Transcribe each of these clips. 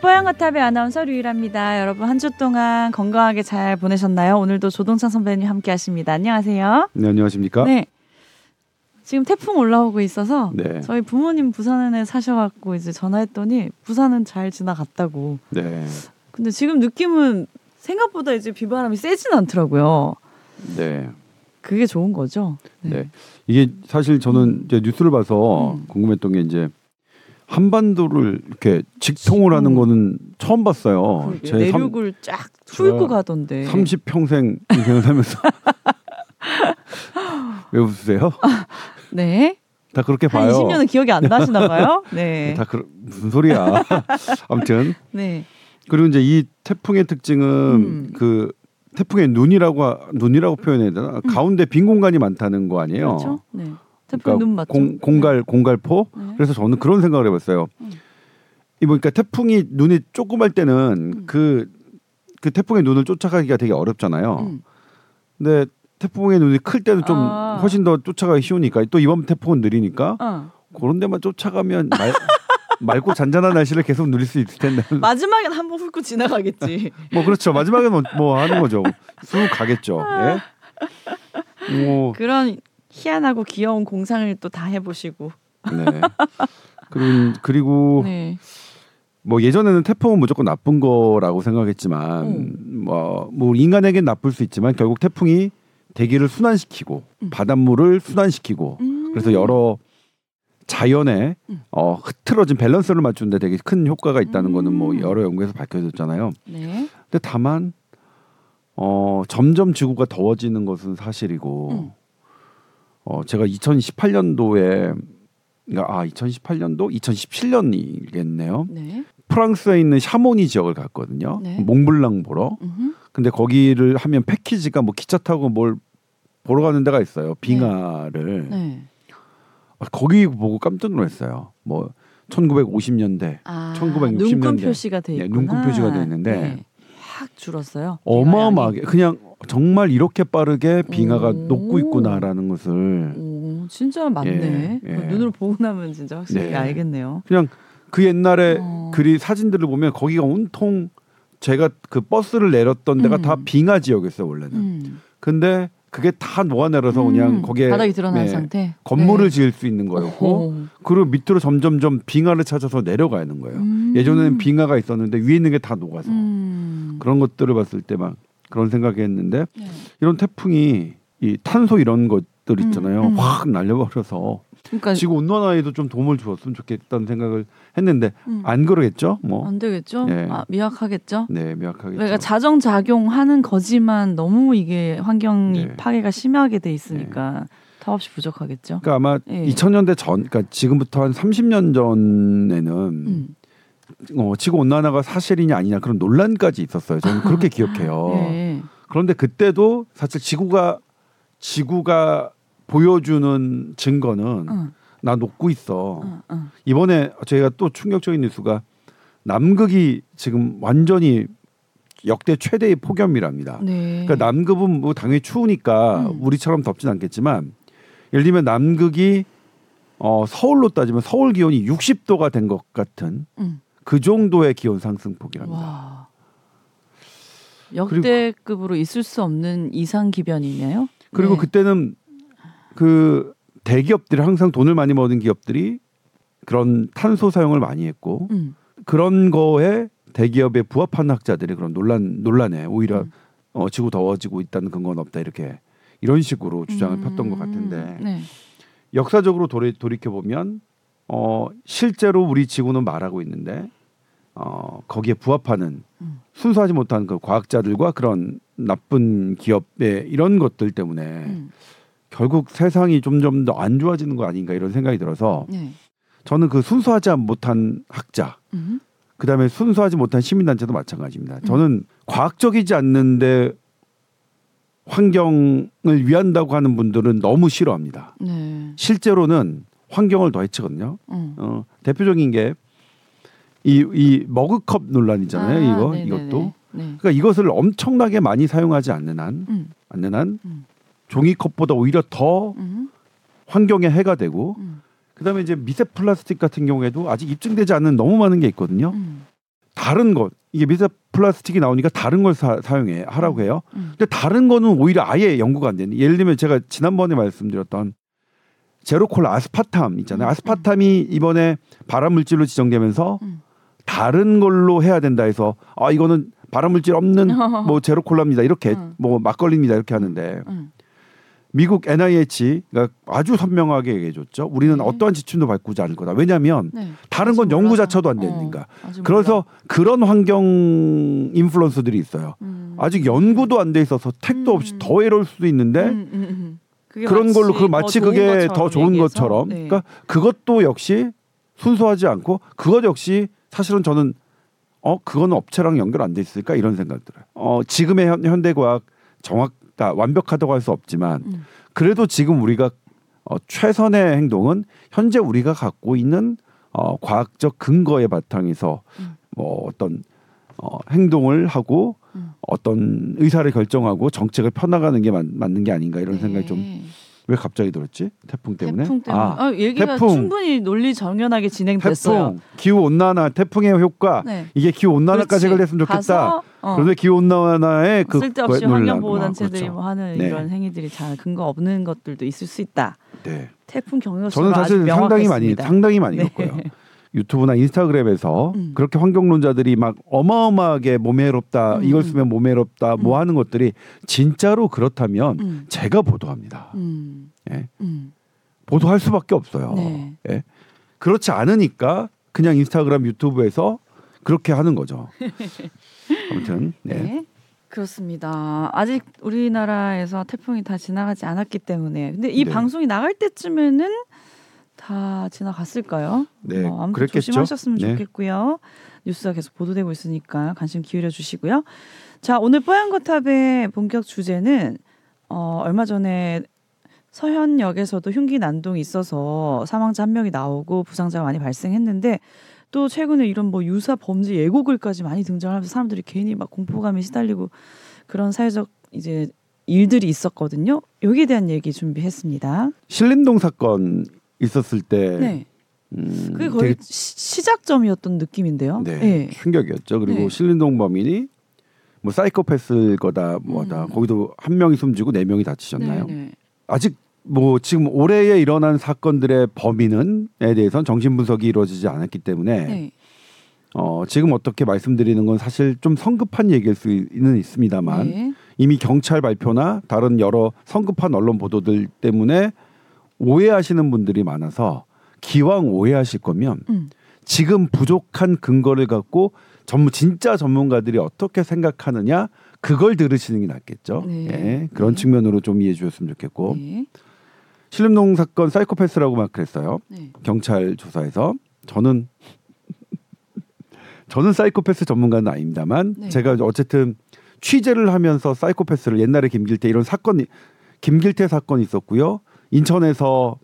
뽀얀거탑의 아나운서 류일합니다. 여러분 한 주 동안 건강하게 잘 보내셨나요? 오늘도 조동찬 선배님 함께 하십니다. 안녕하세요. 네, 안녕하십니까? 네. 지금 태풍 올라오고 있어서 네. 저희 부모님 부산에 사셔갖고 이제 전화했더니 부산은 잘 지나갔다고. 네. 근데 지금 느낌은 생각보다 이제 비바람이 세진 않더라고요. 네. 그게 좋은 거죠. 네. 이게 사실 저는 이제 뉴스를 봐서 음. 궁금했던 게 이제 한반도를 이렇게 직통을 하는 음. 거는 처음 봤어요. 그러게요. 내륙을 쫙 훑고 가던데. 30 평생 인생을 살면서 왜 웃으세요? 네. 다 그렇게 한 봐요. 20년은 기억이 안 나시나 봐요. 네. 다 그런 무슨 소리야. 아무튼 네. 그리고 이제 이 태풍의 특징은 음. 그 태풍의 눈이라고 하- 눈이라고 표현해야 되나? 가운데 빈 공간이 많다는 거 아니에요? 음. 그렇죠. 네. 태풍 그러니까 눈 맞죠. 공, 공갈 공갈포. 네. 그래서 저는 그런 생각을 해봤어요. 음. 이 보니까 태풍이 눈이 조그말 때는 음. 그, 그 태풍의 눈을 쫓아가기가 되게 어렵잖아요. 음. 근데 태풍의 눈이 클 때는 좀 아. 훨씬 더 쫓아가기 쉬우니까 또 이번 태풍은 느리니까 어. 그런 데만 쫓아가면 말, 맑고 잔잔한 날씨를 계속 누릴 수 있을 텐데. 마지막엔 한번 훑고 지나가겠지. 뭐 그렇죠. 마지막에 뭐, 뭐 하는 거죠. 쑥 가겠죠. 예. 뭐 그런 희한하고 귀여운 공상을 또 다 해보시고. 네. 그리고 그리고 네. 뭐 예전에는 태풍은 무조건 나쁜 거라고 생각했지만 음. 뭐, 뭐 인간에겐 나쁠 수 있지만 결국 태풍이 대기를 순환시키고 음. 바닷물을 순환시키고 음. 그래서 여러 자연의 음. 어, 흐트러진 밸런스를 맞추는데 되게 큰 효과가 있다는 거는 뭐 음. 여러 연구에서 밝혀졌잖아요. 네. 근데 다만 어, 점점 지구가 더워지는 것은 사실이고 음. 어, 제가 2018년도에 그러니까 아 2018년도 2017년이겠네요. 네. 프랑스에 있는 샤모니 지역을 갔거든요. 네. 몽블랑 보러. 음흠. 근데 거기를 하면 패키지가 뭐 기차 타고 뭘 보러 가는 데가 있어요. 빙하를. 네. 아, 거기 보고 깜짝 놀랐어요. 뭐 1950년대 아, 1960 눈금. 표시가 돼 네, 있구나. 눈금 표시가 돼 있는데 네. 확 줄었어요. 어마어마하게 그냥 정말 이렇게 빠르게 빙하가 오. 녹고 있구나라는 것을 오, 진짜 맞네. 예, 예. 눈으로 보고 나면 진짜 확실히 네. 알겠네요. 그냥 그 옛날에 어. 그리 사진들을 보면 거기가 온통 제가 그 버스를 내렸던 데가 음. 다 빙하 지역이었어요 원래는. 음. 근데 그게 다 녹아내려서 음, 그냥 거기에 바닥이 드러난 네, 상태. 건물을 네. 지을 수 있는 거였고 오. 그리고 밑으로 점점점 빙하를 찾아서 내려가는 거예요. 음. 예전에는 빙하가 있었는데 위에 있는 게 다 녹아서 음. 그런 것들을 봤을 때 막 그런 생각이 했는데 네. 이런 태풍이 이 탄소 이런 것들 있잖아요. 음, 음. 확 날려버려서 그러니까 지구 온난화에도 좀 도움을 주었으면 좋겠다는 생각을 했는데 음. 안 그러겠죠? 뭐 안 되겠죠? 네. 아, 미약하겠죠? 네, 명확하겠죠. 그러니까 자정 작용하는 거지만 너무 이게 환경이 네. 파괴가 심하게 돼 있으니까 턱없이 부족하겠죠. 그러니까 아마 예. 2000년대 전, 그러니까 지금부터 한 30년 전에는 음. 어, 지구 온난화가 사실이냐 아니냐 그런 논란까지 있었어요. 저는 그렇게 기억해요. 예. 그런데 그때도 사실 지구가 지구가 보여주는 증거는 응, 나 녹고 있어. 응, 응. 이번에 저희가 또 충격적인 뉴스가 남극이 지금 완전히 역대 최대의 폭염이랍니다. 네. 그러니까 남극은 뭐 당연히 추우니까 음. 우리처럼 덥진 않겠지만 예를 들면 남극이 어, 서울로 따지면 서울 기온이 60도가 된 것 같은 응. 그 정도의 기온 상승폭이랍니다. 와. 역대급으로 있을 수 없는 이상 기변이네요. 그리고 네. 그때는 그 대기업들이 항상 돈을 많이 버는 기업들이 그런 탄소 사용을 많이 했고 음. 그런 거에 대기업에 부합하는 학자들이 그런 논란 논란에 오히려 음. 어, 지구 더워지고 있다는 근거는 없다 이렇게 이런 식으로 주장을 음. 폈던 것 같은데 네. 역사적으로 돌이, 돌이켜 보면 어, 실제로 우리 지구는 말하고 있는데 어, 거기에 부합하는 음. 순수하지 못한 그 과학자들과 그런 나쁜 기업의 이런 것들 때문에 음. 결국 세상이 점점 더 안 좋아지는 거 아닌가 이런 생각이 들어서 네. 저는 그 순수하지 못한 학자 음. 그다음에 순수하지 못한 시민단체도 마찬가지입니다. 저는 과학적이지 않는데 환경을 위한다고 하는 분들은 너무 싫어합니다. 네. 실제로는 환경을 더 해치거든요. 음. 어, 대표적인 게 이 이 머그컵 논란이잖아요. 아, 이거 네네네. 이것도 네. 그러니까 이것을 엄청나게 많이 사용하지 않는 한 음. 않는 한 음. 종이컵보다 오히려 더 음. 환경에 해가 되고 음. 그다음에 이제 미세 플라스틱 같은 경우에도 아직 입증되지 않는 너무 많은 게 있거든요. 음. 다른 것 이게 미세 플라스틱이 나오니까 다른 걸 사, 용해 하라고 해요. 음. 근데 다른 거는 오히려 아예 연구가 안 되는. 예를 들면 제가 지난번에 말씀드렸던 제로콜 아스파탐 있잖아요. 음, 아스파탐이 이번에 발암 물질로 지정되면서 음. 다른 걸로 해야 된다 해서 아 이거는 발암 물질 없는 뭐 제로콜라입니다. 이렇게 음. 뭐 막걸리입니다. 이렇게 하는데 음. 미국 NIH가 아주 선명하게 얘기해 줬죠. 우리는 네. 어떠한 지침도 밟고지 않을 거다. 왜냐하면 네. 다른 건 연구. 자체도 안 어, 되니까. 아직 그래서 그런 환경 인플루언서들이 있어요. 몰라. 음. 아직 연구도 안 돼 있어서 택도 없이 음. 더 해로울 수도 있는데 음, 음, 음. 그런 걸로 그더 마치 그게 더 좋은 얘기해서, 것처럼 네. 그러니까 그것도 역시 순수하지 않고 그것 역시 사실은 저는 어 그거는 업체랑 연결 안 돼 있을까 이런 생각 들어요. 어 지금의 현, 현대과학 정확 다 완벽하다고 할 수 없지만 음. 그래도 지금 우리가 어, 최선의 행동은 현재 우리가 갖고 있는 어, 과학적 근거의 바탕에서 음. 뭐 어떤 어, 행동을 하고 음. 어떤 의사를 결정하고 정책을 펴나가는 게 맞, 맞는 게 아닌가 이런 생각이 좀 네. 왜 갑자기 들었지? 태풍 때문에? 태풍 때문에. 아, 아, 얘기가 태풍. 충분히 논리 정연하게 진행됐어요. 태풍, 기후 온난화, 태풍의 효과 네. 이게 기후 온난화까지. 해결됐으면 좋겠다. 어, 그런데 기후 온난화의 그 쓸데없이 논란, 환경 보호 단체들이 아, 뭐 하는 네. 이런 행위들이 잘 근거 없는 것들도 있을 수 있다. 네. 태풍 경로처럼 저는 사실 상당히 많이. 상당히 많이 네. 겪고요. 유튜브나 인스타그램에서 음. 그렇게 환경론자들이 막 어마어마하게 몸에 해롭다, 음. 이걸 쓰면 몸에 해롭다, 뭐 음. 하는 것들이 진짜로 그렇다면 음. 제가 보도합니다. 음. 예. 음. 보도할 수밖에 없어요. 네. 예. 그렇지 않으니까 그냥 인스타그램, 유튜브에서 그렇게 하는 거죠. 아무튼 네. 네. 그렇습니다. 아직 우리나라에서 태풍이 다 지나가지 않았기 때문에. 근데 이 네. 방송이 나갈 때쯤에는 다 지나갔을까요? 네, 어, 아무튼 그랬겠죠. 조심하셨으면 네. 좋겠고요. 뉴스가 계속 보도되고 있으니까 관심 기울여 주시고요. 자, 오늘 뽀얀거탑의 본격 주제는 어, 얼마 전에 서현역에서도 흉기 난동이 있어서 사망자 한 명이 나오고 부상자가 많이 발생했는데 또 최근에 이런 뭐 유사 범죄 예고글까지 많이 등장하면서 사람들이 괜히 막 공포감에 시달리고 그런 사회적 이제 일들이 있었거든요. 여기에 대한 얘기 준비했습니다. 신림동 사건 있었을 때 네. 음, 그게 거의 되게 시, 시작점이었던 느낌인데요. 네, 네. 충격이었죠. 그리고 네. 신림동 범인이 뭐 사이코패스일 거다 뭐다 음. 거기도 한 명이 숨지고 네 명이 다치셨나요? 네, 네. 아직 뭐 지금 올해에 일어난 사건들의 범인은에 대해서는 정신 분석이 이루어지지 않았기 때문에 네. 어, 지금 어떻게 말씀드리는 건 사실 좀 성급한 얘기일 수는 있습니다만 네. 이미 경찰 발표나 다른 여러 성급한 언론 보도들 때문에 오해하시는 분들이 많아서 기왕 오해하실 거면 음. 지금 부족한 근거를 갖고 전문 진짜 전문가들이 어떻게 생각하느냐 그걸 들으시는 게 낫겠죠. 네. 예, 그런 네. 측면으로 좀 이해해 주셨으면 좋겠고 네. 신림동 사건 사이코패스라고 막 그랬어요. 네. 경찰 조사에서 저는 저는 사이코패스 전문가는 아닙니다만 네. 제가 어쨌든 취재를 하면서 사이코패스를 옛날에 김길태 이런 사건이 김길태 사건이 있었고요. 인천에서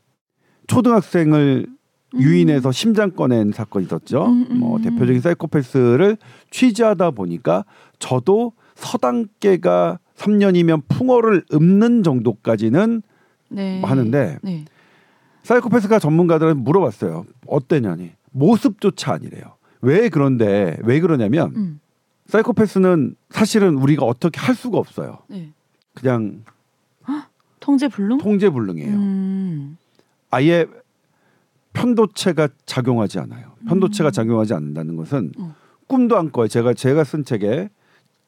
초등학생을 음. 유인해서 심장 꺼낸 사건이 있었죠. 음, 음, 뭐 음. 대표적인 사이코패스를 취재하다 보니까 저도 서당계가 3년이면 풍어를 읊는 정도까지는 네. 하는데 네. 사이코패스가 전문가들한테 물어봤어요. 어때냐니 모습조차 아니래요. 왜 그런데 왜 그러냐면 음. 사이코패스는 사실은 우리가 어떻게 할 수가 없어요. 네. 그냥 통제 불능? 통제 불능이에요. 음. 아예 편도체가 작용하지 않아요. 편도체가 음. 작용하지 않는다는 것은 어. 꿈도 안 꿔요. 제가 제가 쓴 책에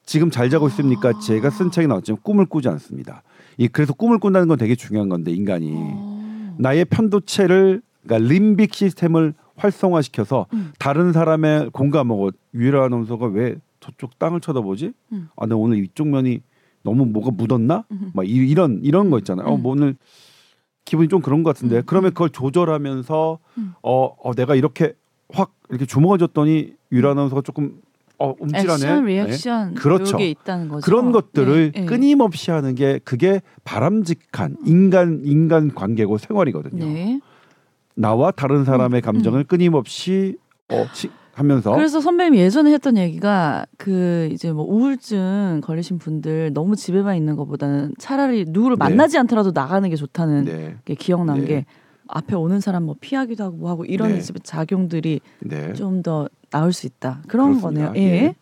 지금 잘 자고 있습니까? 아. 제가 쓴 책이 나왔지만 꿈을 꾸지 않습니다. 이 그래서 꿈을 꾼다는 건 되게 중요한 건데 인간이 어. 나의 편도체를 그러니까 림빅 시스템을 활성화시켜서 음. 다른 사람의 공감하고 유일한 아나운서가 왜 저쪽 땅을 쳐다보지? 음. 아, 나 오늘 이쪽 면이 너무 뭐가 묻었나? 음. 막 이, 이런 이런 거 있잖아요. 어, 음. 뭐 오늘 기분이 좀 그런 것 같은데 음. 그러면 그걸 조절하면서 음. 어, 어 내가 이렇게 확 이렇게 주먹을 줬더니 유일한 아나운서가 조금 어 움찔하네. 액션 네. 리액션 그렇죠. 있다는 거죠. 그런 것들을 네, 네. 끊임없이 하는 게 그게 바람직한 인간 인간 관계고 생활이거든요. 네. 나와 다른 사람의 음, 감정을 끊임없이 어, 시, 하면서 그래서 선배님이 예전에 했던 얘기가 그 이제 뭐 우울증 걸리신 분들 너무 집에만 있는 것보다는 차라리 누구를 네. 만나지 않더라도 나가는 게 좋다는 네. 게 기억난 네. 게 앞에 오는 사람 뭐 피하기도 하고 뭐 하고 이런 네. 작용들이 네. 좀더 나올 수 있다. 그런 그렇습니다. 거네요. 예. 예.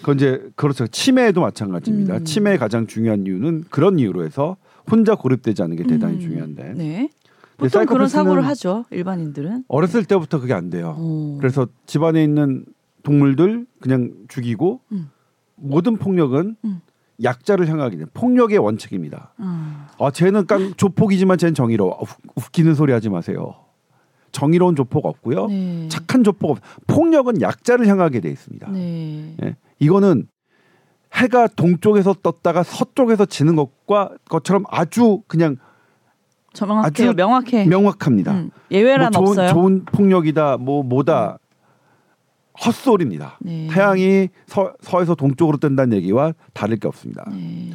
그건 이제 그렇죠. 치매에도 마찬가지입니다. 음. 치매의 가장 중요한 이유는 그런 이유로 해서 혼자 고립되지 않는 게 대단히 음. 중요한데 네. 보통 그런 사고를 하죠. 일반인들은. 어렸을 때부터 그게 안 돼요. 어. 그래서 집안에 있는 동물들 그냥 죽이고 음. 모든 폭력은 음. 약자를 향하게 돼. 폭력의 원칙입니다. 아. 아, 쟤는 깡 조폭이지만 쟤는 정의로워. 아, 웃, 웃기는 소리 하지 마세요. 정의로운 조폭 없고요. 네. 착한 조폭 없. 폭력은 약자를 향하게 돼 있습니다. 네. 예. 이거는 해가 동쪽에서 떴다가 서쪽에서 지는 것과 것처럼 아주 그냥 아주 명확해. 명확합니다. 음. 예외란 뭐 좋은, 없어요. 좋은 폭력이다, 뭐 뭐다 헛소리입니다. 네. 태양이 서, 서에서 동쪽으로 뜬다는 얘기와 다를 게 없습니다. 네.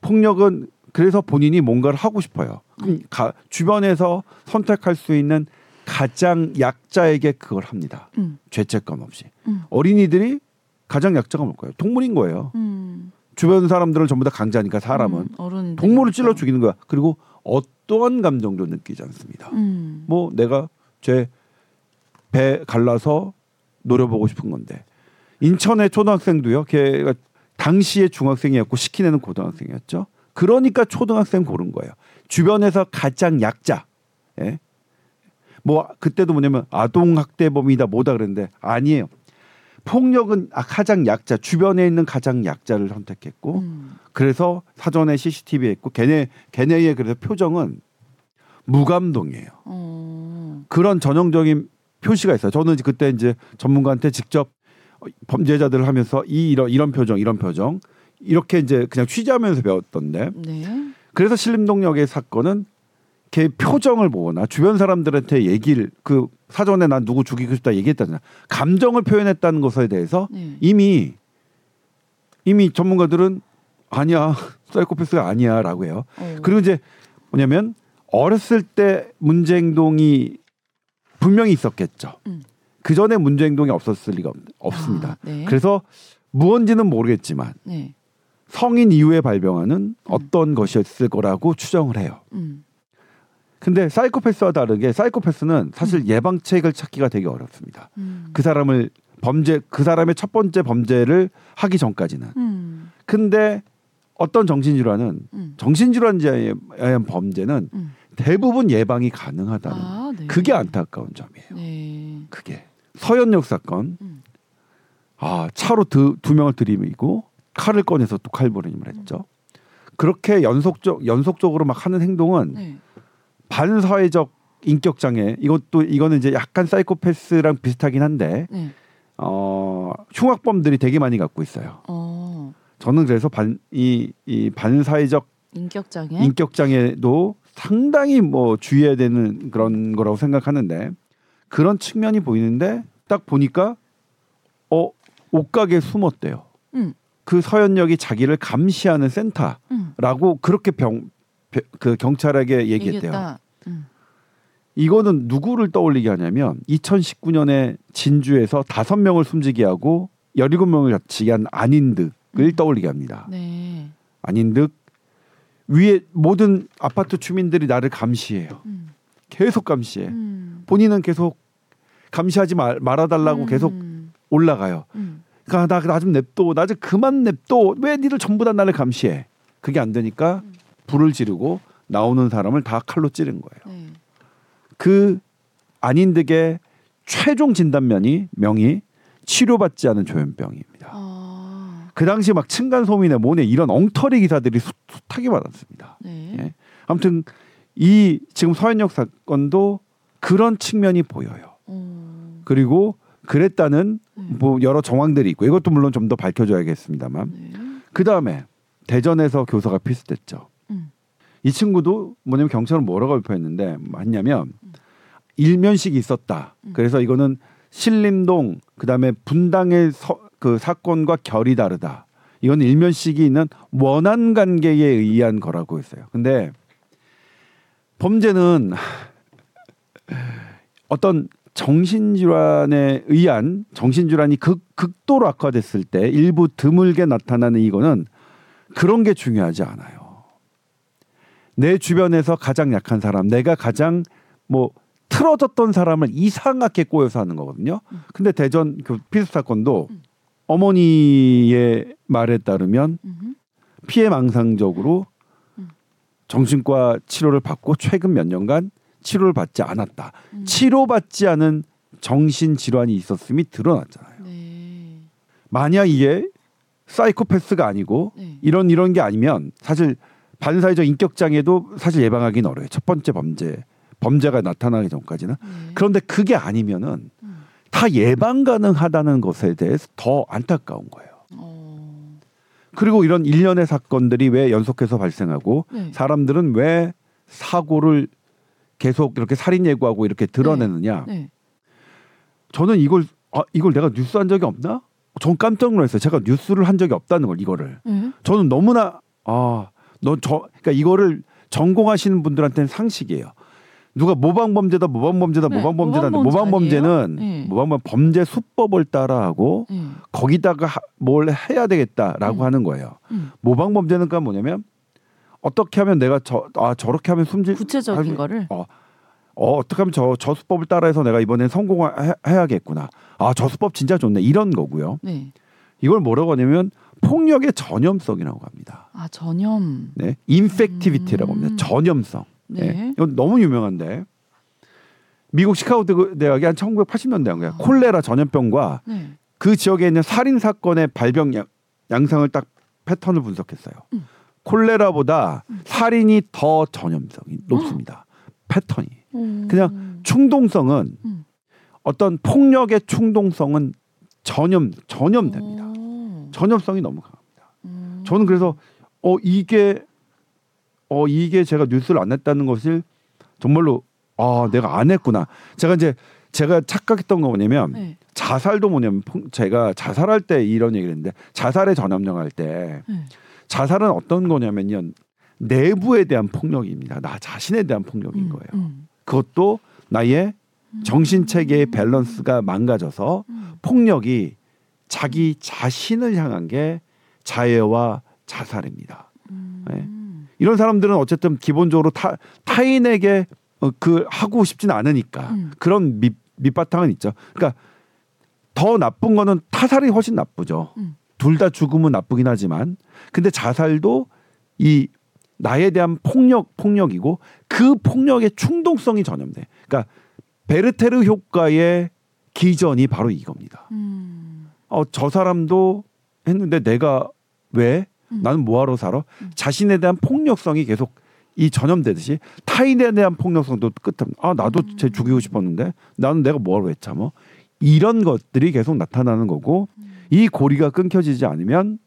폭력은 그래서 본인이 뭔가를 하고 싶어요. 네. 가, 주변에서 선택할 수 있는 가장 약자에게 그걸 합니다. 음. 죄책감 없이. 음. 어린이들이 가장 약자가 뭘까요? 동물인 거예요. 음. 주변 사람들은 전부 다 강자니까 사람은 음. 동물을 찔러 죽이는 거야. 그리고 어 떠한 감정도 느끼지 않습니다. 음. 뭐 내가 제 배 갈라서 노려보고 싶은 건데 인천의 초등학생도요. 걔가 당시에 중학생이었고 시키는 고등학생이었죠. 그러니까 초등학생 고른 거예요. 주변에서 가장 약자. 예? 뭐 그때도 뭐냐면 아동 학대범이다 뭐다 그랬는데 아니에요. 폭력은 아, 가장 약자 주변에 있는 가장 약자를 선택했고 음. 그래서 사전에 CCTV에 있고 걔네 걔네의 그래서 표정은 무감동이에요. 어. 그런 전형적인 표시가 있어요. 저는 그때 이제 전문가한테 직접 범죄자들을 하면서 이 이런 이런 표정 이런 표정 이렇게 이제 그냥 취재하면서 배웠던데 네. 그래서 신림동역의 사건은 걔 표정을 보거나 주변 사람들한테 얘기를 그 사전에 난 누구 죽이고 싶다 얘기했다잖아 감정을 표현했다는 것에 대해서 네. 이미 이미 전문가들은 아니야 사이코패스가 아니야라고 해요. 어. 그리고 이제 뭐냐면 어렸을 때 문제 행동이 분명히 있었겠죠. 음. 그 전에 문제 행동이 없었을 리가 없, 없습니다. 아, 네. 그래서 무언지는 모르겠지만 네. 성인 이후에 발병하는 어떤 것이었을 거라고 추정을 해요. 음. 근데 사이코패스와 다르게 사이코패스는 사실 예방책을 찾기가 되게 어렵습니다. 음. 그 사람을 범죄 그 사람의 첫 번째 범죄를 하기 전까지는. 음. 근데 어떤 정신질환은 음. 정신질환자에 의한 범죄는 음. 대부분 예방이 가능하다는 아, 네. 그게 안타까운 점이에요. 네. 그게 서현역 사건 음. 아 차로 두, 두 명을 들이미고 칼을 꺼내서 또 칼부림을 했죠. 그렇게 연속적 연속적으로 막 하는 행동은 네. 반사회적 인격 장애 이것도 이거는 이제 약간 사이코패스랑 비슷하긴 한데 네. 어 흉악범들이 되게 많이 갖고 있어요. 어. 저는 그래서 반 이 이 반사회적 인격 장애. 인격 장애도 상당히 뭐 주의해야 되는 그런 거라고 생각하는데 그런 측면이 보이는데 딱 보니까 어 옷가게 숨었대요. 음. 그 서현역이 자기를 감시하는 센터라고 음. 그렇게 병 그 경찰에게 얘기했대요. 음. 이거는 누구를 떠올리게 하냐면 2019년에 진주에서 다섯 명을 숨지게 하고 17명을 다치게 한 안인득을 음. 떠올리게 합니다. 네. 안인득 위에 모든 아파트 주민들이 나를 감시해요. 음. 계속 감시해. 음. 본인은 계속 감시하지 말, 말아달라고 음. 계속 올라가요. 음. 그러니까 나 좀 냅둬. 나 좀 그만 냅둬. 왜 니들 전부 다 나를 감시해? 그게 안 되니까 음. 불을 지르고 나오는 사람을 다 칼로 찌른 거예요. 네. 그 안인득의 최종 진단면이 명이 치료받지 않은 조현병입니다. 아. 그 당시 막 층간 소민의 모네 이런 엉터리 기사들이 수, 숱하게 많았습니다. 네. 예. 아무튼 이 지금 서현역 사건도 그런 측면이 보여요. 어. 그리고 그랬다는 네. 뭐 여러 정황들이 있고 이것도 물론 좀 더 밝혀줘야겠습니다만 네. 그 다음에 대전에서 교사가 필수됐죠. 음. 이 친구도 뭐냐면 경찰은 뭐라고 발표했는데 맞냐면 일면식이 있었다. 음. 그래서 이거는 신림동 그다음에 분당의 서, 그 사건과 결이 다르다. 이건 일면식이 있는 원한 관계에 의한 거라고 했어요. 근데 범죄는 어떤 정신질환에 의한 정신질환이 극, 극도로 악화됐을 때 일부 드물게 나타나는 이거는 그런 게 중요하지 않아요. 내 주변에서 가장 약한 사람, 내가 가장 뭐 틀어졌던 사람을 이상하게 꼬여서 하는 거거든요. 음. 근데 대전 그 피스 사건도 어머니의 말에 따르면. 피해 망상적으로 음. 정신과 치료를 받고 최근 몇 년간 치료를 받지 않았다. 음. 치료받지 않은 정신 질환이 있었음이 드러났잖아요. 네. 만약 이게 사이코패스가 아니고 네. 이런 이런 게 아니면 사실 반사회적 인격 장애도 사실 예방하기는 어려워요. 첫 번째 범죄 범죄가 나타나기 전까지는. 네. 그런데 그게 아니면은 음. 다 예방 가능하다는 것에 대해서 더 안타까운 거예요. 어. 그리고 이런 일련의 사건들이 왜 연속해서 발생하고 네. 사람들은 왜 사고를 계속 이렇게 살인 예고하고 이렇게 드러내느냐? 네. 저는 이걸 아 이걸 내가 뉴스 한 적이 없나? 전 깜짝 놀랐어요. 제가 뉴스를 한 적이 없다는 걸 이거를. 네. 저는 너무나 아 너 저 그러니까 이거를 전공하시는 분들한테는 상식이에요. 누가 모방 범죄다 모방 범죄다 네, 모방 범죄다 모방 모방 범죄 범죄는? 네. 모방 범죄 수법을 따라하고 네. 거기다가 하- 뭘 해야 되겠다라고 음. 하는 거예요. 음. 모방 범죄는 그러니까 뭐냐면 어떻게 하면 내가 저 아 저렇게 하면 숨지 구체적인 아니, 거를 어, 어 어떻게 하면 저 저 수법을 따라해서 내가 이번엔 성공해야겠구나. 아 저 수법 진짜 좋네 이런 거고요. 네. 이걸 뭐라고 하냐면 폭력의 전염성이라고 합니다. 아 전염. 네, infectivity라고 합니다. 음. 전염성. 네. 네. 이건 너무 유명한데 미국 시카고 대- 대학이 한 1980년대 한 거야. 아. 콜레라 전염병과 네. 그 지역에 있는 살인 사건의 발병 양, 양상을 딱 패턴을 분석했어요. 음. 콜레라보다 살인이 더 전염성이 높습니다. 패턴이. 음. 그냥 충동성은 음. 어떤 폭력의 충동성은 전염 전염됩니다. 오. 전염성이 너무 강합니다. 음. 저는 그래서 어 이게 어 이게 제가 뉴스를 안 냈다는 것을 정말로 아 내가 안 했구나. 제가 이제 제가 착각했던 거 뭐냐면 네. 자살도 뭐냐면 폭- 제가 자살할 때 이런 얘기를 했는데 자살의 전염령 할때 네. 자살은 어떤 거냐면요 내부에 대한 폭력입니다. 나 자신에 대한 폭력인 음, 거예요. 음. 그것도 나의 정신 체계의 밸런스가 망가져서 음. 폭력이 자기 자신을 향한 게 자해와 자살입니다. 음. 네. 이런 사람들은 어쨌든 기본적으로 타, 타인에게 어, 그 하고 싶지는 않으니까 음. 그런 밑, 밑바탕은 있죠. 그러니까 더 나쁜 거는 타살이 훨씬 나쁘죠. 음. 둘다 죽음은 나쁘긴 하지만 근데 자살도 이 나에 대한 폭력 폭력이고 그 폭력의 충동성이 전염돼. 그러니까 베르테르 효과의 기전이 바로 이겁니다. 음. 어, 저 사람도 했는데 내가 왜? 음. 나는 뭐하러 살아? 음. 자신에 대한 폭력성이 계속 이 전염되듯이 타인에 대한 폭력성도 끝에 아 나도 음. 쟤 죽이고 싶었는데 나는 내가 뭐하러 했자 뭐 이런 것들이 계속 나타나는 거고 음. 이 고리가 끊겨지지 않으면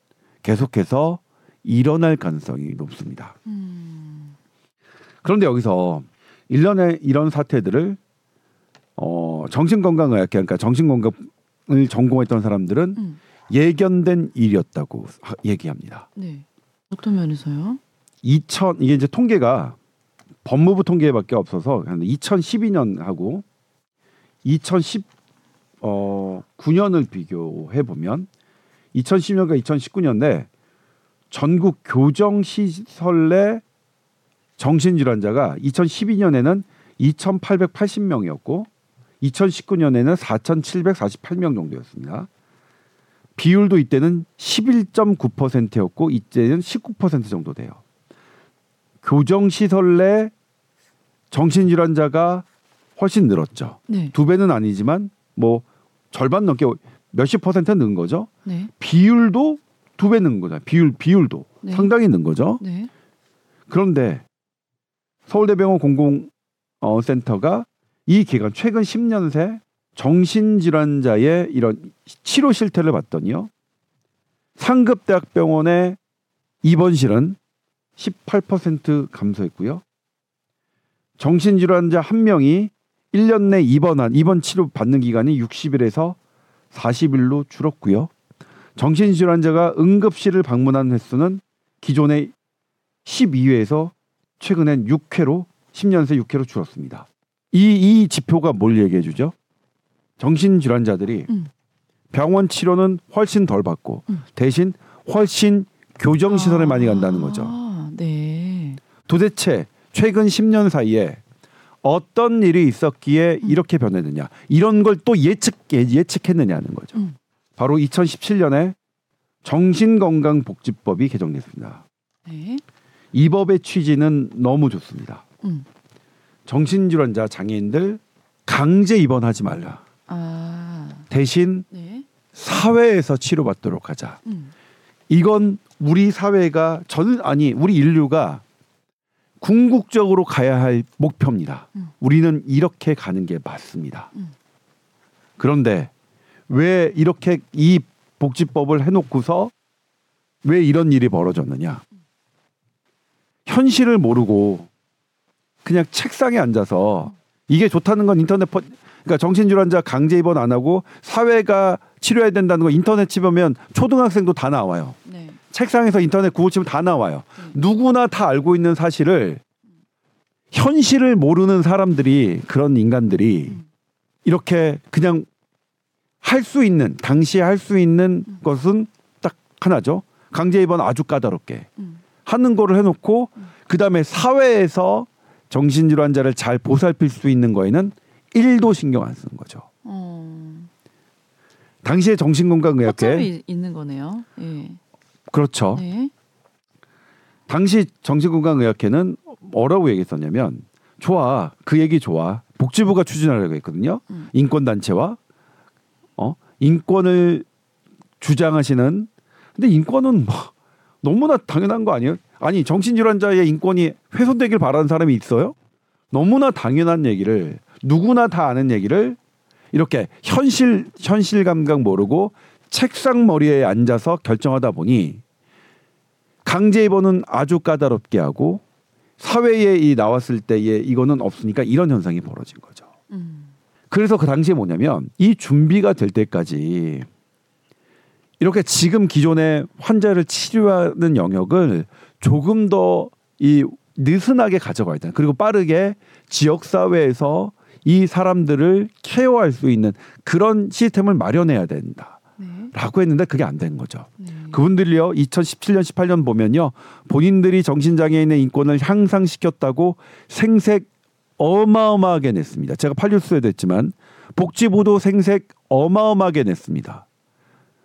계속해서 일어날 가능성이 높습니다. 음. 그런데 여기서 일련의 이런 사태들을 어 정신건강의학회 그러니까 정신건강을 전공했던 사람들은 음. 예견된 일이었다고 하- 얘기합니다. 네. 어떤 면에서요? 2000 이게 이제 통계가 법무부 통계밖에 없어서 한 2012년하고 2010 어 9년을 비교해 보면 2010년과 2019년에 전국 교정 시설 내 정신질환자가 2012년에는 2,880명이었고 2019년에는 4,748명 정도였습니다. 비율도 이때는 11.9%였고 이때는 19% 정도 돼요. 교정 시설 내 정신질환자가 훨씬 늘었죠. 네. 두 배는 아니지만 뭐 절반 넘게 몇십 퍼센트 는 거죠. 네. 비율도 두 배 는 거죠. 비율 비율도 네. 상당히 는 거죠. 네. 그런데 서울대병원 공공센터가 이 기간 최근 10년 새 정신질환자의 이런 치료 실태를 봤더니요. 상급 대학병원의 입원실은 18% 감소했고요. 정신질환자 한 명이 1년 내 입원한 입원 치료 받는 기간이 60일에서 40일로 줄었고요. 정신질환자가 응급실을 방문한 횟수는 기존의 12회에서 최근엔 6회로 10년 새 6회로 줄었습니다. 이, 이 지표가 뭘 얘기해 주죠? 정신질환자들이 음. 병원 치료는 훨씬 덜 받고 음. 대신 훨씬 교정시설에 많이 간다는 거죠. 아, 네. 도대체 최근 10년 사이에 어떤 일이 있었기에 이렇게 변했느냐 이런 걸 또 예측 예- 예측했느냐는 거죠. 음. 바로 2017년에 정신건강복지법이 개정됐습니다. 네. 이 법의 취지는 너무 좋습니다. 음. 정신질환자 장애인들 강제 입원하지 말라. 아. 대신 네. 사회에서 치료받도록 하자. 음. 이건 우리 사회가 전 아니 우리 인류가 궁극적으로 가야 할 목표입니다. 음. 우리는 이렇게 가는 게 맞습니다. 음. 그런데 왜 이렇게 이 복지법을 해놓고서 왜 이런 일이 벌어졌느냐? 현실을 모르고 그냥 책상에 앉아서 이게 좋다는 건 인터넷 퍼, 그러니까 정신질환자 강제 입원 안 하고 사회가 치료해야 된다는 거 인터넷 치면 초등학생도 다 나와요. 네. 책상에서 인터넷 구글 치면 다 나와요. 음. 누구나 다 알고 있는 사실을 현실을 모르는 사람들이 그런 인간들이 음. 이렇게 그냥 할 수 있는 당시에 할 수 있는 음. 것은 딱 하나죠. 강제 입원 아주 까다롭게 음. 하는 거를 해놓고 그 다음에 사회에서 정신질환자를 잘 보살필 수 있는 거에는 1도 신경 안 쓰는 거죠. 어. 당시에 정신건강의학회 있는 거네요. 예. 그렇죠. 네. 당시 정신건강의학회는 뭐라고 얘기했었냐면 좋아 그 얘기 좋아 복지부가 추진하려고 했거든요 음. 인권단체와 어 인권을 주장하시는 근데 인권은 뭐 너무나 당연한 거 아니에요 아니 정신질환자의 인권이 훼손되길 바라는 사람이 있어요 너무나 당연한 얘기를 누구나 다 아는 얘기를 이렇게 현실 현실 감각 모르고 책상 머리에 앉아서 결정하다 보니 강제 입원은 아주 까다롭게 하고 사회에 이 나왔을 때에 이거는 없으니까 이런 현상이 벌어진 거죠. 음. 그래서 그 당시에 뭐냐면 이 준비가 될 때까지 이렇게 지금 기존의 환자를 치료하는 영역을 조금 더 이 느슨하게 가져가야 된다. 그리고 빠르게 지역 사회에서 이 사람들을 케어할 수 있는 그런 시스템을 마련해야 된다. 네. 라고 했는데 그게 안 된 거죠. 네. 그분들이요 2017년 18년 보면요 본인들이 정신장애인의 인권을 향상시켰다고 생색 어마어마하게 냈습니다. 제가 팔뉴스에도 했지만 복지부도 생색 어마어마하게 냈습니다.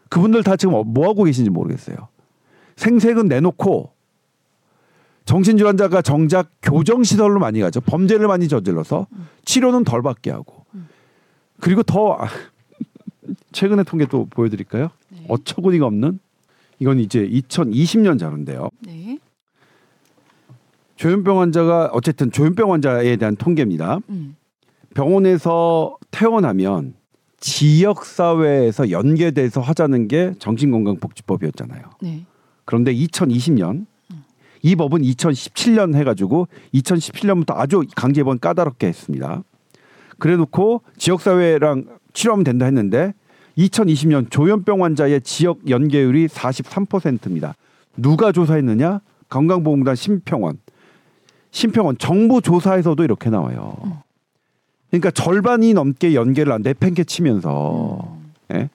그분들 다 지금 뭐 하고 계신지 모르겠어요. 생색은 내놓고 정신질환자가 정작 교정 시설로 많이 가죠. 범죄를 많이 저질러서 치료는 덜 받게 하고 그리고 더 아, 최근의 통계 또 보여드릴까요? 네. 어처구니가 없는 이건 이제 2020년 자료인데요. 네. 조현병 환자가 어쨌든 조현병 환자에 대한 통계입니다. 음. 병원에서 퇴원하면 지역 사회에서 연계돼서 하자는 게 정신건강복지법이었잖아요. 네. 그런데 2020년 이 법은 2017년 해가지고 2017년부터 아주 강제 입원 까다롭게 했습니다. 그래놓고 지역 사회랑 치료하면 된다 했는데 2020년 조현병 환자의 지역 연계율이 43%입니다. 누가 조사했느냐? 건강보험공단 심평원. 심평원 정부 조사에서도 이렇게 나와요. 그러니까 절반이 넘게 연계를 안 내팽개 치면서 예?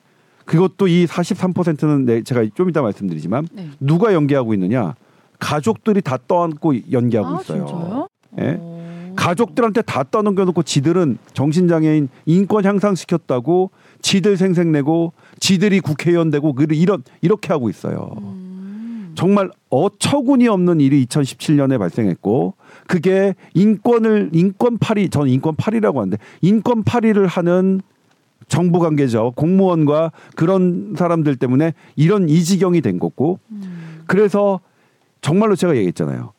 그것도 이 43%는 네, 제가 좀 이따 말씀드리지만 네. 누가 연계하고 있느냐? 가족들이 다 떠안고 연계하고 아, 있어요. 예? 어. 가족들한테 다 떠넘겨놓고 지들은 정신장애인 인권 향상시켰다고 지들 생색내고 지들이 국회의원 되고 그 이런 이렇게 하고 있어요. 음. 정말 어처구니 없는 일이 2017년에 발생했고 그게 인권을 인권 파리 저는 인권 파리라고 하는데 인권 파리를 하는 정부 관계자 공무원과 그런 사람들 때문에 이런 이 지경이 된 거고 음. 그래서 정말로 제가 얘기했잖아요.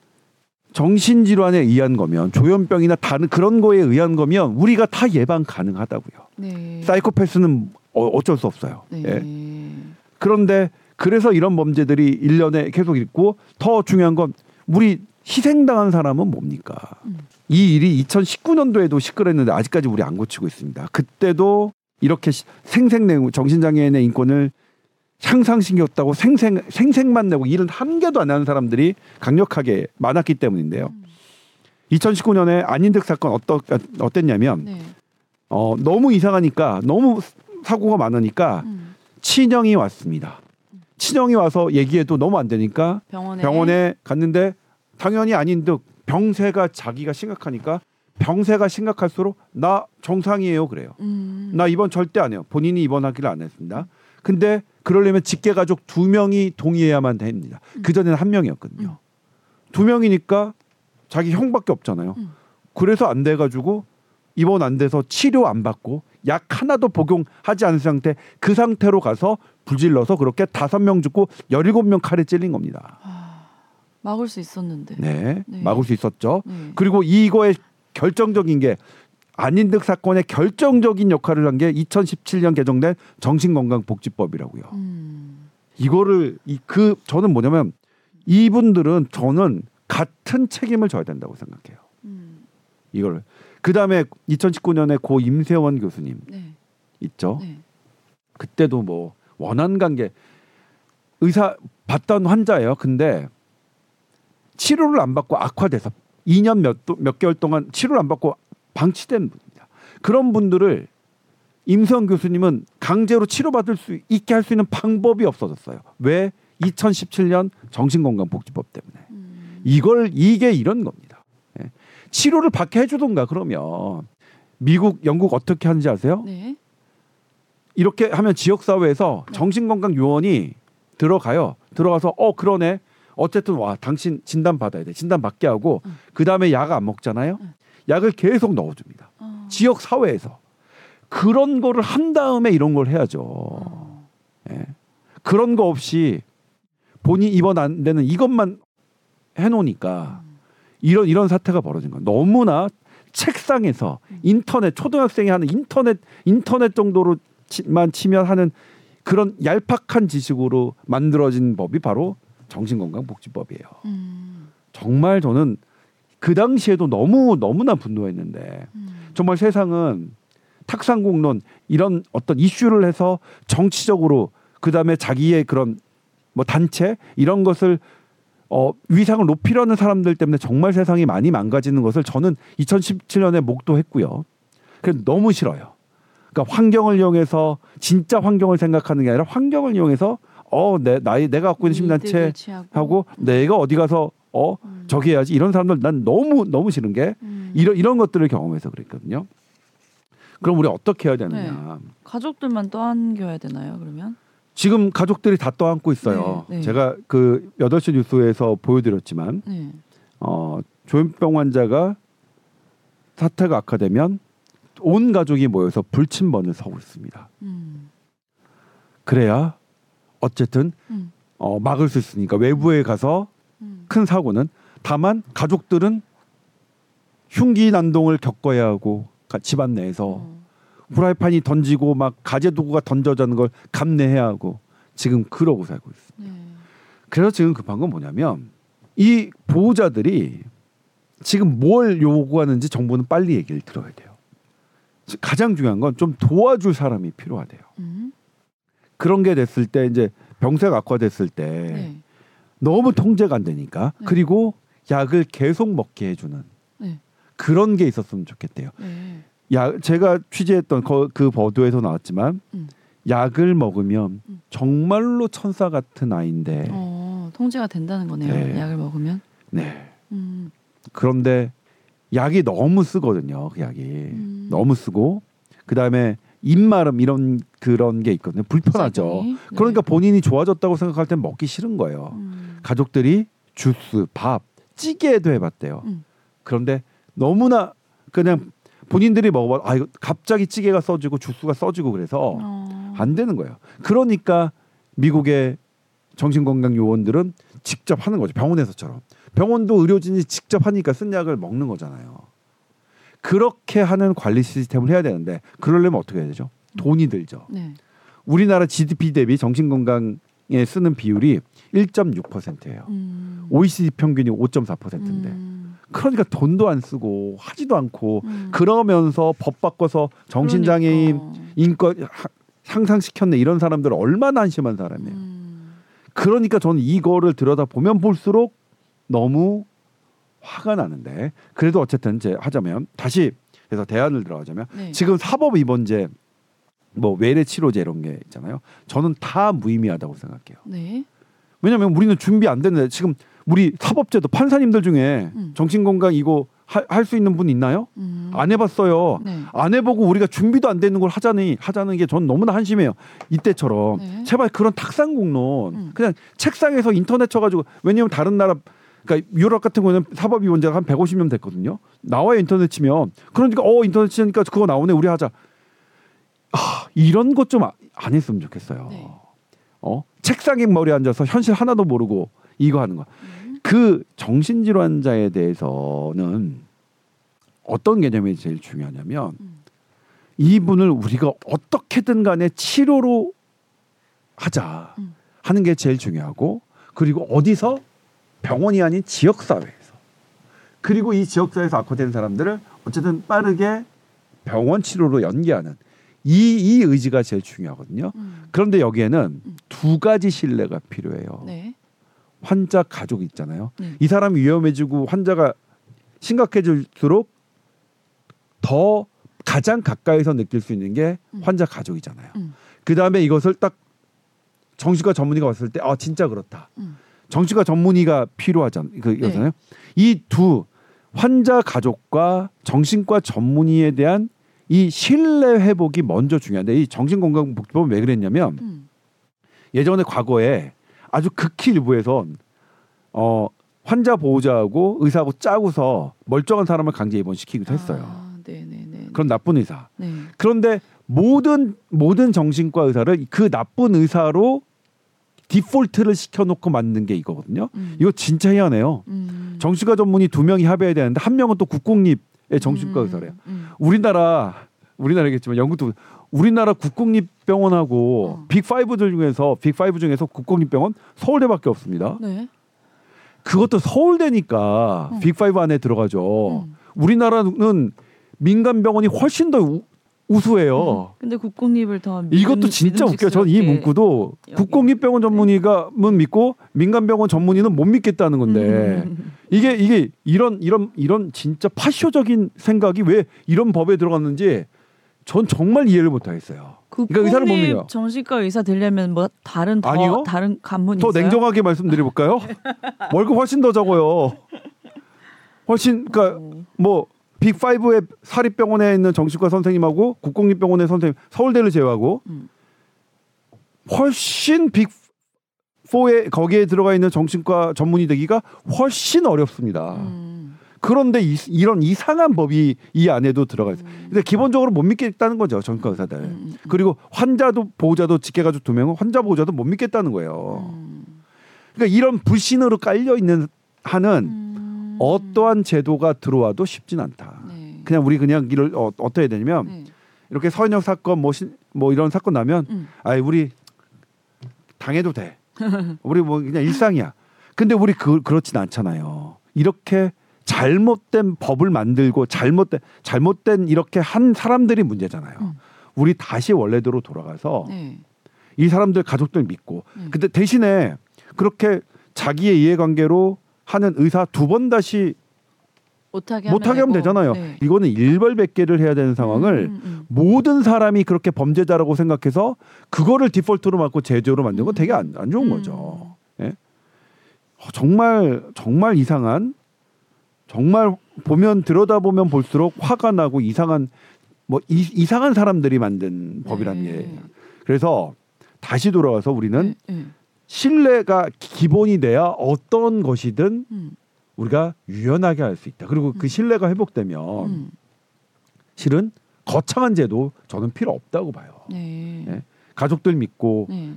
정신질환에 의한 거면 조현병이나 다른 그런 거에 의한 거면 우리가 다 예방 가능하다고요. 네. 사이코패스는 어, 어쩔 수 없어요. 네. 예. 그런데 그래서 이런 범죄들이 일년에 계속 있고 더 중요한 건 우리 희생당한 사람은 뭡니까? 음. 이 일이 2019년도에도 시끌했는데 아직까지 우리 안 고치고 있습니다. 그때도 이렇게 시- 생색내고 정신장애인의 인권을 향상시켰다고 생생 생색만 내고 일은 한 개도 안 하는 사람들이 강력하게 많았기 때문인데요. 2019년에 안인득 사건 어떠, 어땠냐면 네. 어, 너무 이상하니까 너무 사고가 많으니까 음. 친형이 왔습니다. 친형이 와서 얘기해도 너무 안 되니까 병원에 병원에 갔는데 당연히 듯 병세가 자기가 심각하니까 병세가 심각할수록 나 정상이에요 그래요. 음. 나 입원 절대 안 해요. 본인이 입원하기를 안 했습니다. 근데 그러려면 직계 가족 두 명이 동의해야만 됩니다. 음. 그 전에는 한 명이었거든요. 두 명이니까 자기 형밖에 없잖아요. 음. 그래서 안 돼가지고 입원 안 돼서 치료 안 받고 약 하나도 복용하지 않은 상태 그 상태로 가서 불질러서 그렇게 다섯 명 죽고 열일곱 명 칼에 찔린 겁니다. 아, 막을 수 있었는데. 네, 네. 막을 수 있었죠. 네. 그리고 이거의 결정적인 게 안인득 사건의 결정적인 역할을 한 게 2017년 개정된 정신건강복지법이라고요. 음. 이거를 이 그 저는 뭐냐면 이분들은 저는 같은 책임을 져야 된다고 생각해요. 음. 이걸 그 다음에 2019년에 고 임세원 교수님 네. 있죠. 네. 그때도 뭐 원한 관계 의사 봤던 환자예요. 근데 치료를 안 받고 악화돼서 2년 몇, 도- 몇 개월 동안 치료를 안 받고 방치된 분입니다. 그런 분들을 임세원 교수님은 강제로 치료받을 수 있게 할 수 있는 방법이 없어졌어요. 왜? 2017년 정신건강복지법 때문에. 음. 이걸 이게 이런 겁니다. 예. 치료를 받게 해주던가 그러면 미국, 영국 어떻게 하는지 아세요? 네. 이렇게 하면 지역 사회에서 정신건강 요원이 들어가요. 들어가서 어 그러네. 어쨌든 와 당신 진단 받아야 돼. 진단 받게 하고 응. 그 다음에 약 안 먹잖아요. 응. 약을 계속 넣어줍니다. 어. 지역 사회에서 그런 거를 한 다음에 이런 걸 해야죠. 어. 예. 그런 거 없이 본인 입원 안 되는 이것만 해놓으니까 음. 이런 이런 사태가 벌어진 거야. 너무나 책상에서 음. 인터넷 초등학생이 하는 인터넷 인터넷 정도로만 치면 하는 그런 얄팍한 지식으로 만들어진 법이 바로 정신건강복지법이에요. 음. 정말 저는 그 당시에도 너무 너무나 분노했는데 음. 정말 세상은 탁상공론 이런 어떤 이슈를 해서 정치적으로 그 다음에 자기의 그런 뭐 단체 이런 것을 어, 위상을 높이려는 사람들 때문에 정말 세상이 많이 망가지는 것을 저는 2017년에 목도했고요. 그래서 너무 싫어요. 그러니까 환경을 이용해서 진짜 환경을 생각하는 게 아니라 환경을 이용해서 어, 내 나이 내가 갖고 있는 취하고. 하고 내가 어디 가서 어 음. 저기 해야지 이런 사람들 난 너무 너무 싫은 게 음. 이런 이런 것들을 경험해서 그랬거든요. 그럼 우리 어떻게 해야 되느냐? 가족들만 떠안겨야 되나요? 그러면? 지금 가족들이 다 떠안고 있어요. 네, 네. 제가 그 8시 뉴스에서 보여드렸지만 네. 어, 조현병 환자가 사태가 악화되면 온 가족이 모여서 불침번을 서고 있습니다. 음. 그래야 어쨌든 음. 어, 막을 수 있으니까 외부에 가서 음. 큰 사고는 다만 가족들은 흉기 난동을 겪어야 하고 가- 집안 내에서 어. 후라이팬이 던지고 막 가재 도구가 던져자는 걸 감내해야 하고 지금 그러고 살고 있어요. 네. 그래서 지금 급한 건 뭐냐면 이 보호자들이 지금 뭘 요구하는지 정부는 빨리 얘기를 들어야 돼요. 지- 가장 중요한 건 좀 도와줄 사람이 필요하대요. 음. 그런 게 됐을 때 이제 병세가 악화됐을 때 네. 너무 통제가 안 되니까 네. 그리고 약을 계속 먹게 해주는 네. 그런 게 있었으면 좋겠대요. 네. 야 제가 취재했던 거- 그 보도에서 나왔지만 음. 약을 먹으면 음. 정말로 천사 같은 아이인데 어, 통제가 된다는 거네요. 네. 약을 먹으면. 네 음. 그런데 약이 너무 쓰거든요. 그 약이 음. 너무 쓰고 그 다음에 입마름 이런 그런 게 있거든요. 불편하죠. 네. 그러니까 본인이 좋아졌다고 생각할 땐 먹기 싫은 거예요. 음. 가족들이 주스, 밥, 찌개도 해봤대요. 음. 그런데 너무나 그냥 본인들이 먹어봐. 아 이거 갑자기 찌개가 써지고 주스가 써지고 그래서 어. 안 되는 거예요. 그러니까 미국의 정신건강 요원들은 직접 하는 거죠. 병원에서처럼. 병원도 의료진이 직접 하니까 쓴 약을 먹는 거잖아요. 그렇게 하는 관리 시스템을 해야 되는데 그러려면 어떻게 해야 되죠? 돈이 들죠. 네. 우리나라 GDP 대비 정신건강에 쓰는 비율이 1.6%예요. 음. OECD 평균이 5.4%인데 음. 그러니까 돈도 안 쓰고 하지도 않고 음. 그러면서 법 바꿔서 정신장애인 그러니까. 인권 하- 향상시켰네 이런 사람들 얼마나 한심한 사람이에요. 음. 그러니까 저는 이거를 들여다 보면 볼수록 너무 화가 나는데 그래도 어쨌든 제 하자면 다시 그래서 대안을 들어가자면 네. 지금 사법 입원제 뭐 외래 치료제 이런 게 있잖아요. 저는 다 무의미하다고 생각해요. 네. 왜냐하면 우리는 준비 안 됐는데 지금 우리 사법제도 판사님들 중에 음. 정신건강 이거 할 수 있는 분 있나요? 음. 안 해봤어요. 네. 안 해보고 우리가 준비도 안 되는 걸 하자니 하자는 게 전 너무나 한심해요. 이때처럼 네. 제발 그런 탁상 공론 음. 그냥 책상에서 인터넷 쳐가지고 왜냐면 다른 나라 그러니까 유럽 같은 경우는 사법위원자가 한 150명 됐거든요. 나와요 인터넷 치면 그러니까 어 인터넷 치니까 그거 나오네 우리 하자. 아 이런 것 좀 안 했으면 좋겠어요. 네. 어 책상에 머리 앉아서 현실 하나도 모르고 이거 하는 거. 음. 그 정신질환자에 대해서는 어떤 개념이 제일 중요하냐면 음. 이분을 우리가 어떻게든 간에 치료로 하자 음. 하는 게 제일 중요하고 그리고 어디서 병원이 아닌 지역 사회에서 그리고 이 지역 사회에서 악화된 사람들을 어쨌든 빠르게 병원 치료로 연계하는 이, 이 의지가 제일 중요하거든요. 음. 그런데 여기에는 음. 두 가지 신뢰가 필요해요. 네. 환자 가족 있잖아요. 네. 이 사람이 위험해지고 환자가 심각해질수록 더 가장 가까이서 느낄 수 있는 게 음. 환자 가족이잖아요. 음. 그 다음에 이것을 딱 정신과 전문의가 왔을 때, 아 진짜 그렇다. 음. 정신과 전문의가 필요하잖아요. 그잖아요. 이두 환자 가족과 정신과 전문의에 대한 이 신뢰 회복이 먼저 중요한데 이 정신건강복지법은 왜 그랬냐면 음. 예전에 과거에 아주 극히 일부에선 어 환자 보호자하고 의사하고 짜고서 멀쩡한 사람을 강제 입원시키기도 했어요. 아. 그런 나쁜 의사. 네. 그런데 모든 모든 정신과 의사를 그 나쁜 의사로 디폴트를 시켜놓고 만든 게 이거거든요. 음. 이거 진짜 희한해요. 음. 정신과 전문의 두 명이 합의해야 되는데 한 명은 또 국공립의 정신과 음. 의사래요. 음. 우리나라 우리나라겠지만 영국도 우리나라 국공립병원하고 어. 빅5들 중에서 빅5 중에서 국공립병원 서울대밖에 없습니다. 네. 그것도 서울대니까 음. 빅5 안에 들어가죠. 음. 우리나라는 민간 병원이 훨씬 더 우, 우수해요. 근데 국공립을 더 이것도 믿음- 진짜 웃겨. 저는 이 문구도 국공립병원 전문의가만 믿고 민간병원 전문의는 못 믿겠다는 건데 음. 이게 이게 이런 이런 이런 진짜 파쇼적인 생각이 왜 이런 법에 들어갔는지 전 정말 이해를 못 하겠어요. 그러니까 의사를 못 믿어요. 정신과 의사 되려면 뭐 다른 더 아니요. 다른 더 있어요? 냉정하게 말씀드려볼까요? 월급 훨씬 더 적어요. 훨씬 그러니까 어. 뭐 빅5의 사립병원에 있는 정신과 선생님하고 국공립병원의 선생님 서울대를 제외하고 음. 훨씬 빅4에 거기에 들어가 있는 정신과 전문의 되기가 훨씬 어렵습니다. 음. 그런데 이, 이런 이상한 법이 이 안에도 들어가 있어요. 음. 근데 기본적으로 못 믿겠다는 거죠 정신과 의사들. 음, 음, 그리고 환자도 보호자도 직계가족 두 명은 환자 보호자도 못 믿겠다는 거예요. 음. 그러니까 이런 불신으로 깔려 있는 음. 어떠한 제도가 들어와도 쉽진 않다. 네. 그냥 우리 그냥 이를 어, 어떻게 되냐면 네. 이렇게 서현역 사건 뭐, 신, 뭐 이런 사건 나면 음. 아이 우리 당해도 돼. 우리 뭐 그냥 일상이야. 근데 우리 그 그렇진 않잖아요. 이렇게 잘못된 법을 만들고 잘못된 잘못된 이렇게 한 사람들이 문제잖아요. 음. 우리 다시 원래대로 돌아가서 네. 이 사람들 가족들 믿고 음. 근데 대신에 그렇게 자기의 이해관계로 하는 의사 두 번 다시 못하게 하면, 못하게 하면. 되잖아요. 네. 이거는 일벌백계를 해야 되는 상황을 음, 음, 모든 사람이 그렇게 범죄자라고 생각해서 그거를 디폴트로 맞고 제조로 만든 건 되게 안, 안 좋은 음. 거죠. 예? 어, 정말 정말 이상한 정말 보면 들여다 보면 볼수록 화가 나고 이상한 뭐 이, 이상한 사람들이 만든 법이란 네. 게 그래서 다시 돌아와서 우리는 네, 네. 신뢰가 기본이 돼야 어떤 것이든 음, 우리가 유연하게 할 수 있다. 그리고 그 신뢰가 회복되면 음. 실은 거창한 제도 저는 필요 없다고 봐요. 네. 예. 가족들 믿고 네.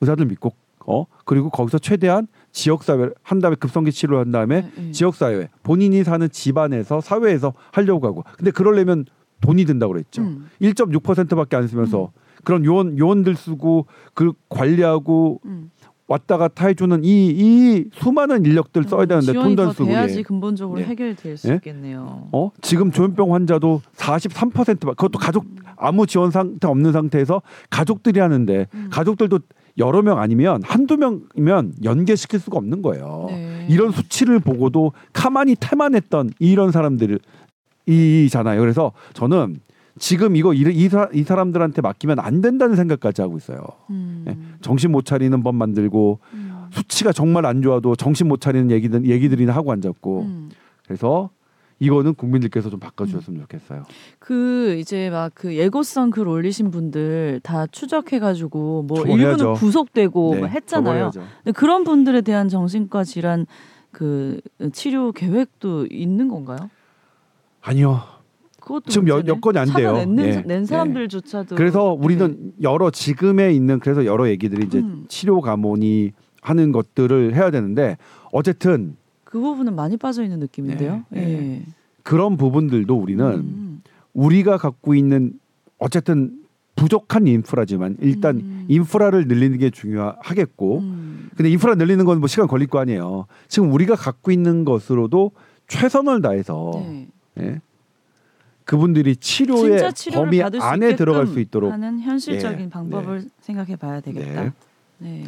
의사들 믿고 어 그리고 거기서 최대한 지역 사회 한 다음에 급성기 치료한 다음에 네, 네. 지역 사회 본인이 사는 집안에서 사회에서 하려고 하고 근데 그러려면 돈이 든다고 그랬죠. 음. 1.6%밖에 안 쓰면서 그런 요원 요원들 쓰고 그 관리하고 음. 왔다 갔다 해주는 이 이 수많은 인력들 써야 되는데 돈도 안더 쓰고 돼야지 예. 근본적으로 예. 해결될 수 예? 있겠네요. 어 지금 조현병 환자도 43% 그것도 가족 아무 지원 상태 없는 상태에서 가족들이 하는데 음. 가족들도 여러 명 아니면 한두 명이면 연계시킬 수가 없는 거예요. 네. 이런 수치를 보고도 가만히 태만했던 이런 사람들을 이잖아요. 그래서 저는 지금 이거 이, 이, 사, 이 사람들한테 맡기면 안 된다는 생각까지 하고 있어요. 음. 예. 정신 못 차리는 법 만들고 음. 수치가 정말 안 좋아도 정신 못 차리는 얘기들 얘기들이나 하고 앉았고 음. 그래서 이거는 국민들께서 좀 바꿔주셨으면 좋겠어요. 그 이제 막 그 예고성 글 올리신 분들 다 추적해가지고 뭐 처벌해야죠. 일부는 구속되고 네, 뭐 했잖아요. 근데 그런 분들에 대한 정신과 질환 그 치료 계획도 있는 건가요? 아니요. 그것도 지금 여-. 여건이 안 돼요. 찾아낸 예, 낸 예. 사람들조차도 그래서 네. 우리는 여러 지금에 있는 그래서 여러 얘기들이 이제 음. 치료 가문이 하는 것들을 해야 되는데 어쨌든 그 부분은 많이 빠져 있는 느낌인데요. 네, 예. 그런 부분들도 우리는 음. 우리가 갖고 있는 어쨌든 부족한 인프라지만 일단 음. 인프라를 늘리는 게 중요하겠고 음. 근데 인프라 늘리는 건 뭐 시간 걸릴 거 아니에요. 지금 우리가 갖고 있는 것으로도 최선을 다해서 네. 예? 그분들이 치료의 범위 안에 들어갈 수 있도록 하는 현실적인 예, 방법을 생각해 봐야 되겠다. 네. 네.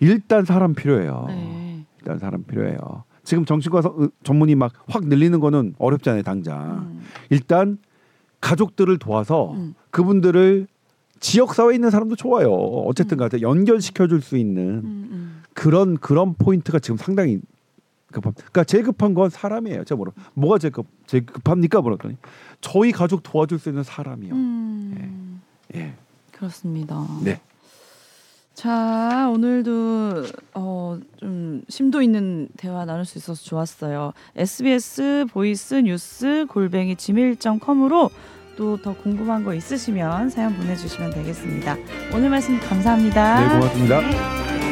일단 사람 필요해요. 네. 일단 사람 필요해요. 지금 정신과 전문의 막 확 늘리는 거는 어렵잖아요, 당장. 음. 일단 가족들을 도와서 음. 그분들을 지역 사회에 있는 사람도 좋아요. 어쨌든 간에 연결시켜 줄 수 있는 음, 음. 그런 그런 포인트가 지금 상당히 급합. 그러니까 제일 급한 건 사람이에요. 제가 뭐라 뭐가 제일 급 제일 급합니까? 물었더니 저희 가족 도와줄 수 있는 사람이요. 음. 예. 그렇습니다. 네. 자 오늘도 어, 좀 심도 있는 대화 나눌 수 있어서 좋았어요. SBS voice news 골뱅이 gmail.com으로 또 더 궁금한 거 있으시면 사연 보내주시면 되겠습니다. 오늘 말씀 감사합니다. 네, 고맙습니다. 네.